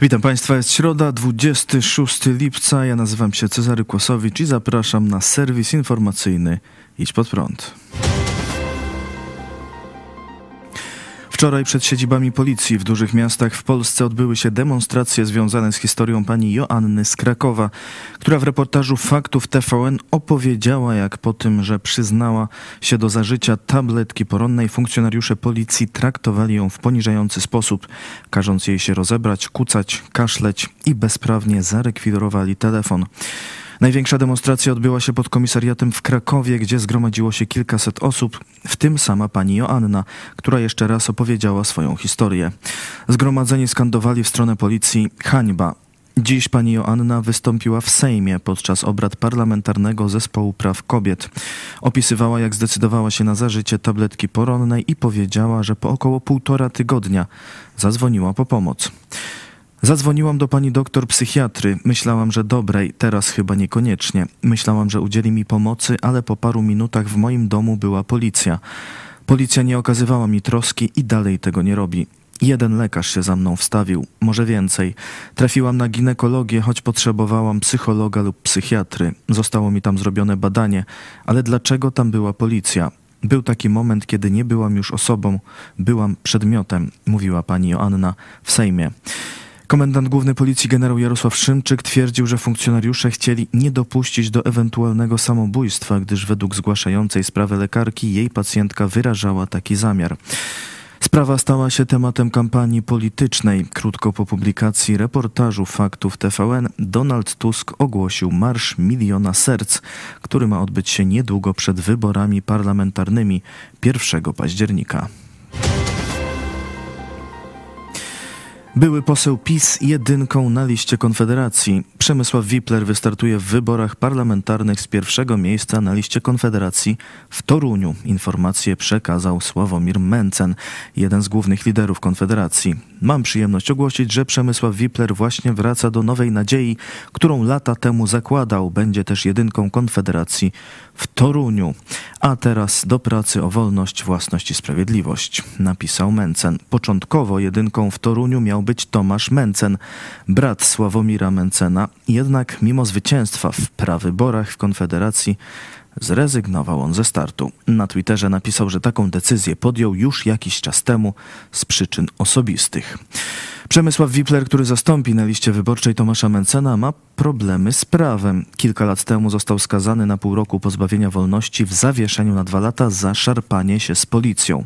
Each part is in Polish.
Witam Państwa, jest środa, 26 lipca. Ja nazywam się Cezary Kłosowicz i zapraszam na serwis informacyjny Idź Pod Prąd. Wczoraj przed siedzibami policji w dużych miastach w Polsce odbyły się demonstracje związane z historią pani Joanny z Krakowa, która w reportażu Faktów TVN opowiedziała, jak po tym, że przyznała się do zażycia tabletki poronnej, funkcjonariusze policji traktowali ją w poniżający sposób, każąc jej się rozebrać, kucać, kaszleć i bezprawnie zarekwirowali telefon. Największa demonstracja odbyła się pod komisariatem w Krakowie, gdzie zgromadziło się kilkaset osób, w tym sama pani Joanna, która jeszcze raz opowiedziała swoją historię. Zgromadzeni skandowali w stronę policji hańba. Dziś pani Joanna wystąpiła w Sejmie podczas obrad parlamentarnego zespołu praw kobiet. Opisywała, jak zdecydowała się na zażycie tabletki poronnej i powiedziała, że po około półtora tygodnia zadzwoniła po pomoc. Zadzwoniłam do pani doktor psychiatry. Myślałam, że dobrej, teraz chyba niekoniecznie. Myślałam, że udzieli mi pomocy, ale po paru minutach w moim domu była policja. Policja nie okazywała mi troski i dalej tego nie robi. Jeden lekarz się za mną wstawił, może więcej. Trafiłam na ginekologię, choć potrzebowałam psychologa lub psychiatry. Zostało mi tam zrobione badanie, ale dlaczego tam była policja? Był taki moment, kiedy nie byłam już osobą, byłam przedmiotem, mówiła pani Joanna w Sejmie. Komendant główny policji generał Jarosław Szymczyk twierdził, że funkcjonariusze chcieli nie dopuścić do ewentualnego samobójstwa, gdyż według zgłaszającej sprawę lekarki jej pacjentka wyrażała taki zamiar. Sprawa stała się tematem kampanii politycznej. Krótko po publikacji reportażu faktów TVN Donald Tusk ogłosił Marsz Miliona Serc, który ma odbyć się niedługo przed wyborami parlamentarnymi 1 października. Były poseł PiS jedynką na liście Konfederacji. Przemysław Wipler wystartuje w wyborach parlamentarnych z pierwszego miejsca na liście Konfederacji w Toruniu. Informację przekazał Sławomir Mencen, jeden z głównych liderów Konfederacji. Mam przyjemność ogłosić, że Przemysław Wipler właśnie wraca do nowej nadziei, którą lata temu zakładał. Będzie też jedynką Konfederacji w Toruniu. A teraz do pracy o wolność, własność i sprawiedliwość, napisał Mencen. Początkowo jedynką w Toruniu miał być Tomasz Mencen, brat Sławomira Mencena, jednak mimo zwycięstwa w prawyborach w Konfederacji zrezygnował on ze startu. Na Twitterze napisał, że taką decyzję podjął już jakiś czas temu z przyczyn osobistych. Przemysław Wipler, który zastąpi na liście wyborczej Tomasza Mencena, ma problemy z prawem. Kilka lat temu został skazany na pół roku pozbawienia wolności w zawieszeniu na dwa lata za szarpanie się z policją.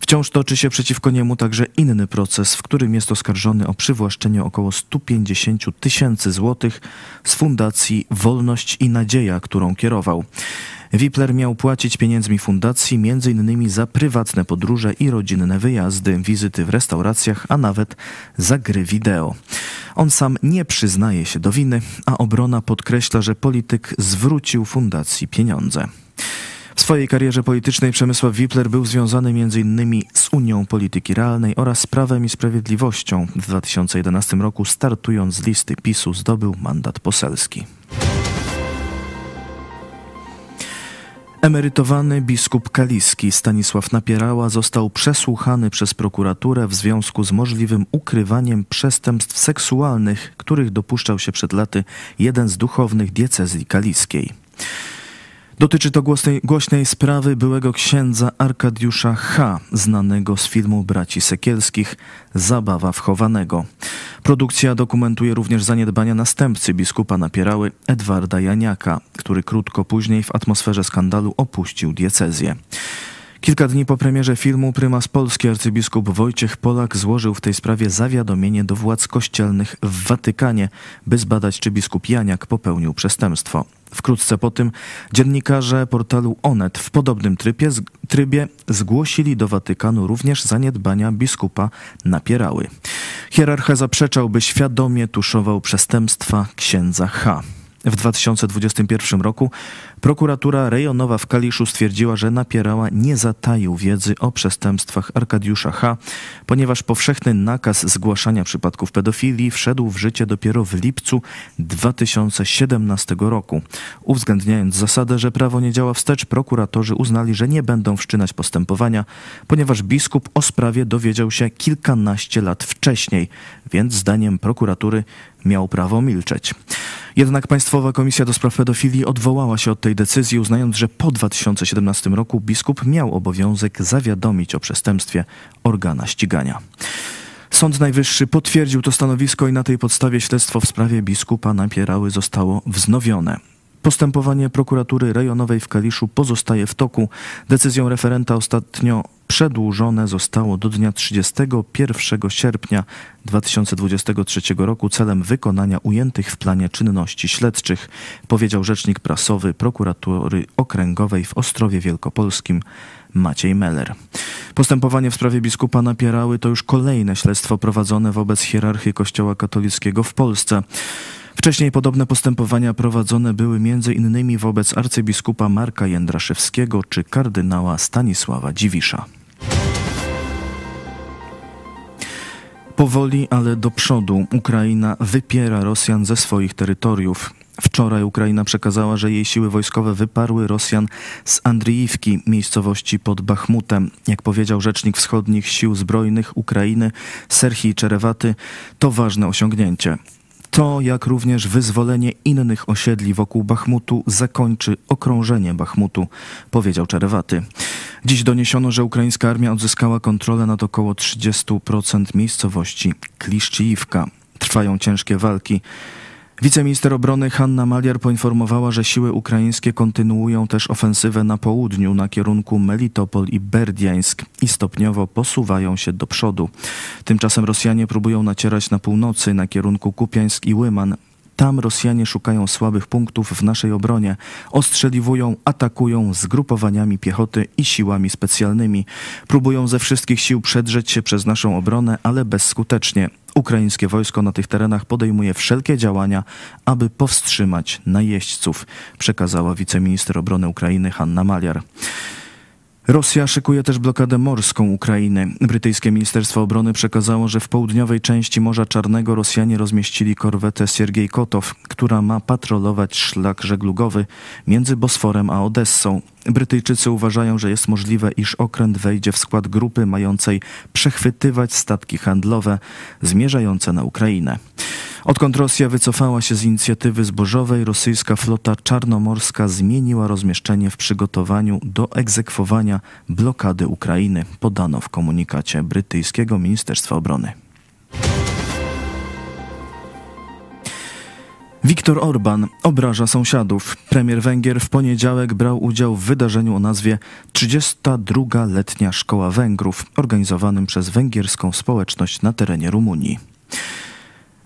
Wciąż toczy się przeciwko niemu także inny proces, w którym jest oskarżony o przywłaszczenie około 150 tysięcy złotych z Fundacji Wolność i Nadzieja, którą kierował. Wipler miał płacić pieniędzmi fundacji m.in. za prywatne podróże i rodzinne wyjazdy, wizyty w restauracjach, a nawet za gry wideo. On sam nie przyznaje się do winy, a obrona podkreśla, że polityk zwrócił fundacji pieniądze. W swojej karierze politycznej Przemysław Wipler był związany m.in. z Unią Polityki Realnej oraz z Prawem i Sprawiedliwością. W 2011 roku startując z listy PiSu zdobył mandat poselski. Emerytowany biskup kaliski Stanisław Napierała został przesłuchany przez prokuraturę w związku z możliwym ukrywaniem przestępstw seksualnych, których dopuszczał się przed laty jeden z duchownych diecezji kaliskiej. Dotyczy to głośnej, głośnej, sprawy byłego księdza Arkadiusza H., znanego z filmu Braci Sekielskich Zabawa wchowanego. Produkcja dokumentuje również zaniedbania następcy biskupa Napierały Edwarda Janiaka, który krótko później w atmosferze skandalu opuścił diecezję. Kilka dni po premierze filmu prymas polski arcybiskup Wojciech Polak złożył w tej sprawie zawiadomienie do władz kościelnych w Watykanie, by zbadać, czy biskup Janiak popełnił przestępstwo. Wkrótce po tym dziennikarze portalu Onet w podobnym trybie, trybie zgłosili do Watykanu również zaniedbania biskupa Napierały. Hierarcha zaprzeczał, by świadomie tuszował przestępstwa księdza H. W 2021 roku prokuratura rejonowa w Kaliszu stwierdziła, że napierała nie zataił wiedzy o przestępstwach Arkadiusza H., ponieważ powszechny nakaz zgłaszania przypadków pedofilii wszedł w życie dopiero w lipcu 2017 roku. Uwzględniając zasadę, że prawo nie działa wstecz, prokuratorzy uznali, że nie będą wszczynać postępowania, ponieważ biskup o sprawie dowiedział się kilkanaście lat wcześniej, więc zdaniem prokuratury miał prawo milczeć. Jednak Państwowa Komisja do Spraw Pedofilii odwołała się od tej decyzji, uznając, że po 2017 roku biskup miał obowiązek zawiadomić o przestępstwie organa ścigania. Sąd Najwyższy potwierdził to stanowisko i na tej podstawie śledztwo w sprawie biskupa Napierały zostało wznowione. Postępowanie prokuratury rejonowej w Kaliszu pozostaje w toku. Decyzją referenta ostatnio przedłużone zostało do dnia 31 sierpnia 2023 roku celem wykonania ujętych w planie czynności śledczych, powiedział rzecznik prasowy prokuratury okręgowej w Ostrowie Wielkopolskim Maciej Meller. Postępowanie w sprawie biskupa Napierały to już kolejne śledztwo prowadzone wobec hierarchii Kościoła katolickiego w Polsce. Wcześniej podobne postępowania prowadzone były m.in. wobec arcybiskupa Marka Jędraszewskiego czy kardynała Stanisława Dziwisza. Powoli, ale do przodu Ukraina wypiera Rosjan ze swoich terytoriów. Wczoraj Ukraina przekazała, że jej siły wojskowe wyparły Rosjan z Andriiwki, miejscowości pod Bachmutem. Jak powiedział rzecznik wschodnich sił zbrojnych Ukrainy Serhii Czerewaty, to ważne osiągnięcie. To, jak również wyzwolenie innych osiedli wokół Bachmutu zakończy okrążenie Bachmutu, powiedział Czerewaty. Dziś doniesiono, że ukraińska armia odzyskała kontrolę nad około 30% miejscowości Kliszczyjówka. Trwają ciężkie walki. Wiceminister obrony Hanna Maliar poinformowała, że siły ukraińskie kontynuują też ofensywę na południu na kierunku Melitopol i Berdiańsk i stopniowo posuwają się do przodu. Tymczasem Rosjanie próbują nacierać na północy na kierunku Kupiańsk i Łyman. Tam Rosjanie szukają słabych punktów w naszej obronie, ostrzeliwują, atakują zgrupowaniami piechoty i siłami specjalnymi. Próbują ze wszystkich sił przedrzeć się przez naszą obronę, ale bezskutecznie. Ukraińskie wojsko na tych terenach podejmuje wszelkie działania, aby powstrzymać najeźdźców, przekazała wiceminister obrony Ukrainy Hanna Maliar. Rosja szykuje też blokadę morską Ukrainy. Brytyjskie Ministerstwo Obrony przekazało, że w południowej części Morza Czarnego Rosjanie rozmieścili korwetę Siergiej Kotow, która ma patrolować szlak żeglugowy między Bosforem a Odessą. Brytyjczycy uważają, że jest możliwe, iż okręt wejdzie w skład grupy mającej przechwytywać statki handlowe zmierzające na Ukrainę. Odkąd Rosja wycofała się z inicjatywy zbożowej, rosyjska flota czarnomorska zmieniła rozmieszczenie w przygotowaniu do egzekwowania blokady Ukrainy, podano w komunikacie brytyjskiego Ministerstwa Obrony. Viktor Orban obraża sąsiadów. Premier Węgier w poniedziałek brał udział w wydarzeniu o nazwie 32. letnia Szkoła Węgrów, organizowanym przez węgierską społeczność na terenie Rumunii.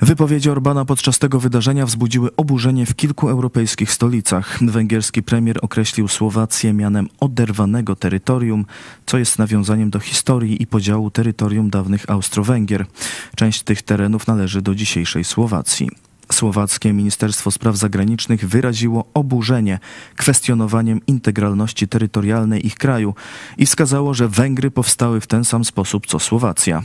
Wypowiedzi Orbana podczas tego wydarzenia wzbudziły oburzenie w kilku europejskich stolicach. Węgierski premier określił Słowację mianem oderwanego terytorium, co jest nawiązaniem do historii i podziału terytorium dawnych Austro-Węgier. Część tych terenów należy do dzisiejszej Słowacji. Słowackie Ministerstwo Spraw Zagranicznych wyraziło oburzenie kwestionowaniem integralności terytorialnej ich kraju i wskazało, że Węgry powstały w ten sam sposób co Słowacja.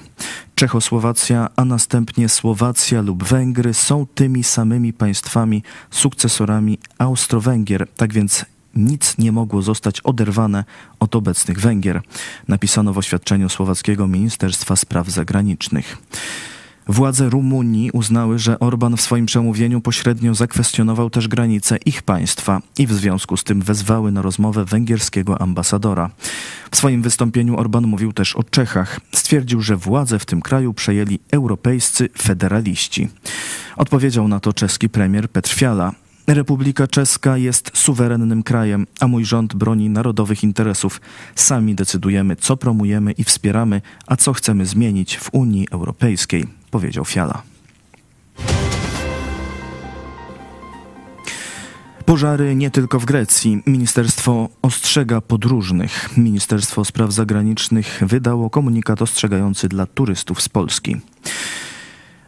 Czechosłowacja, a następnie Słowacja lub Węgry są tymi samymi państwami, sukcesorami Austro-Węgier, tak więc nic nie mogło zostać oderwane od obecnych Węgier, napisano w oświadczeniu słowackiego Ministerstwa Spraw Zagranicznych. Władze Rumunii uznały, że Orban w swoim przemówieniu pośrednio zakwestionował też granice ich państwa i w związku z tym wezwały na rozmowę węgierskiego ambasadora. W swoim wystąpieniu Orban mówił też o Czechach. Stwierdził, że władze w tym kraju przejęli europejscy federaliści. Odpowiedział na to czeski premier Petr Fiala. Republika Czeska jest suwerennym krajem, a mój rząd broni narodowych interesów. Sami decydujemy, co promujemy i wspieramy, a co chcemy zmienić w Unii Europejskiej, powiedział Fiala. Pożary nie tylko w Grecji. Ministerstwo ostrzega podróżnych. Ministerstwo Spraw Zagranicznych wydało komunikat ostrzegający dla turystów z Polski.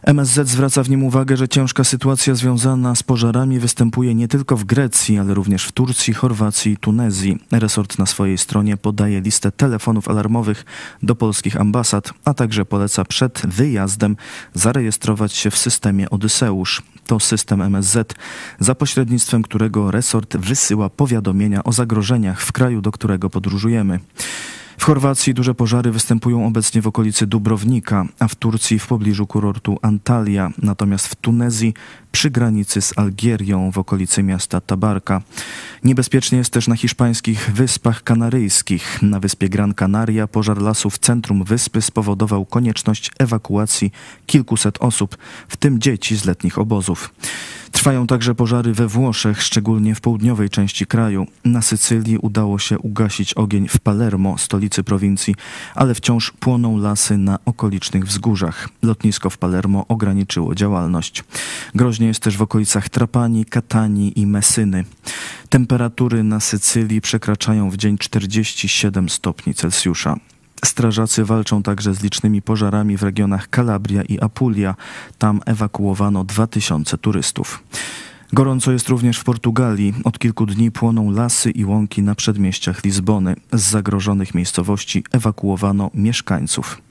MSZ zwraca w nim uwagę, że ciężka sytuacja związana z pożarami występuje nie tylko w Grecji, ale również w Turcji, Chorwacji i Tunezji. Resort na swojej stronie podaje listę telefonów alarmowych do polskich ambasad, a także poleca przed wyjazdem zarejestrować się w systemie Odyseusz. To system MSZ, za pośrednictwem którego resort wysyła powiadomienia o zagrożeniach w kraju, do którego podróżujemy. W Chorwacji duże pożary występują obecnie w okolicy Dubrownika, a w Turcji w pobliżu kurortu Antalya, natomiast w Tunezji przy granicy z Algierią w okolicy miasta Tabarka. Niebezpiecznie jest też na hiszpańskich Wyspach Kanaryjskich. Na wyspie Gran Canaria pożar lasu w centrum wyspy spowodował konieczność ewakuacji kilkuset osób, w tym dzieci z letnich obozów. Trwają także pożary we Włoszech, szczególnie w południowej części kraju. Na Sycylii udało się ugasić ogień w Palermo, stolicy prowincji, ale wciąż płoną lasy na okolicznych wzgórzach. Lotnisko w Palermo ograniczyło działalność. Groźnie jest też w okolicach Trapani, Katani i Messyny. Temperatury na Sycylii przekraczają w dzień 47 stopni Celsjusza. Strażacy walczą także z licznymi pożarami w regionach Kalabria i Apulia. Tam ewakuowano 2000 turystów. Gorąco jest również w Portugalii. Od kilku dni płoną lasy i łąki na przedmieściach Lizbony. Z zagrożonych miejscowości ewakuowano mieszkańców.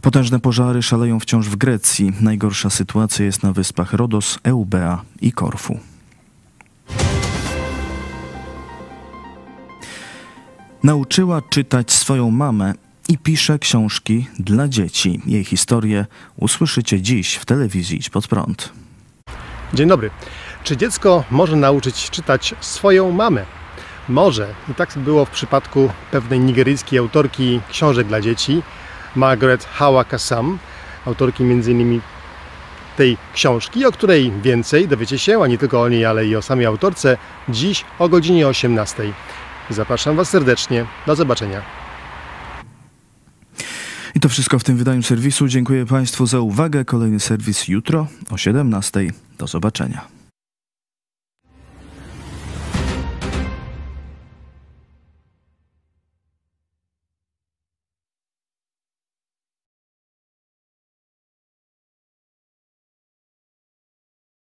Potężne pożary szaleją wciąż w Grecji. Najgorsza sytuacja jest na wyspach Rodos, Eubea i Korfu. Nauczyła czytać swoją mamę i pisze książki dla dzieci. Jej historię usłyszycie dziś w telewizji Idź Pod Prąd. Dzień dobry. Czy dziecko może nauczyć czytać swoją mamę? Może. I tak było w przypadku pewnej nigeryjskiej autorki książek dla dzieci, Margaret Hawa Kassam, autorki m.in. tej książki, o której więcej dowiecie się, a nie tylko o niej, ale i o samej autorce, dziś o godzinie 18. Zapraszam Was serdecznie. Do zobaczenia. I to wszystko w tym wydaniu serwisu. Dziękuję Państwu za uwagę. Kolejny serwis jutro o 17. Do zobaczenia.